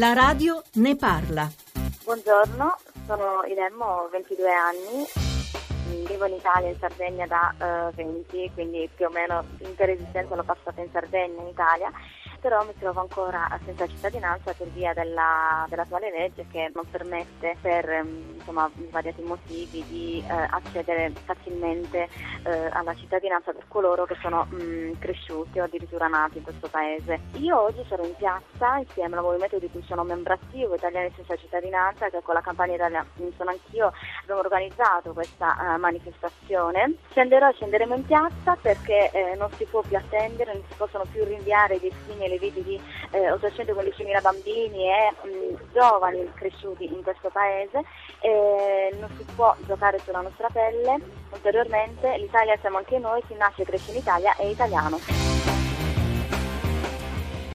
La radio ne parla. Buongiorno, sono Iremmo, ho 22 anni, vivo in Italia, in Sardegna da uh, 20, quindi più o meno l'intera esistenza l'ho passata in Sardegna, in Italia però mi trovo ancora senza cittadinanza per via della, dell'attuale legge che non permette per ehm, insomma, svariati motivi di eh, accedere facilmente eh, alla cittadinanza per coloro che sono mh, cresciuti o addirittura nati in questo paese. Io oggi sarò in piazza insieme al movimento di cui sono membro attivo, Italiani senza cittadinanza, che con la campagna Italia sono anch'io, abbiamo organizzato questa uh, manifestazione. Scenderò, scenderemo in piazza perché eh, non si può più attendere, non si possono più rinviare i destini le vite di eh, 815.000 bambini e mh, giovani cresciuti in questo paese e non si può giocare sulla nostra pelle ulteriormente l'Italia siamo anche noi, chi nasce e cresce in Italia è italiano.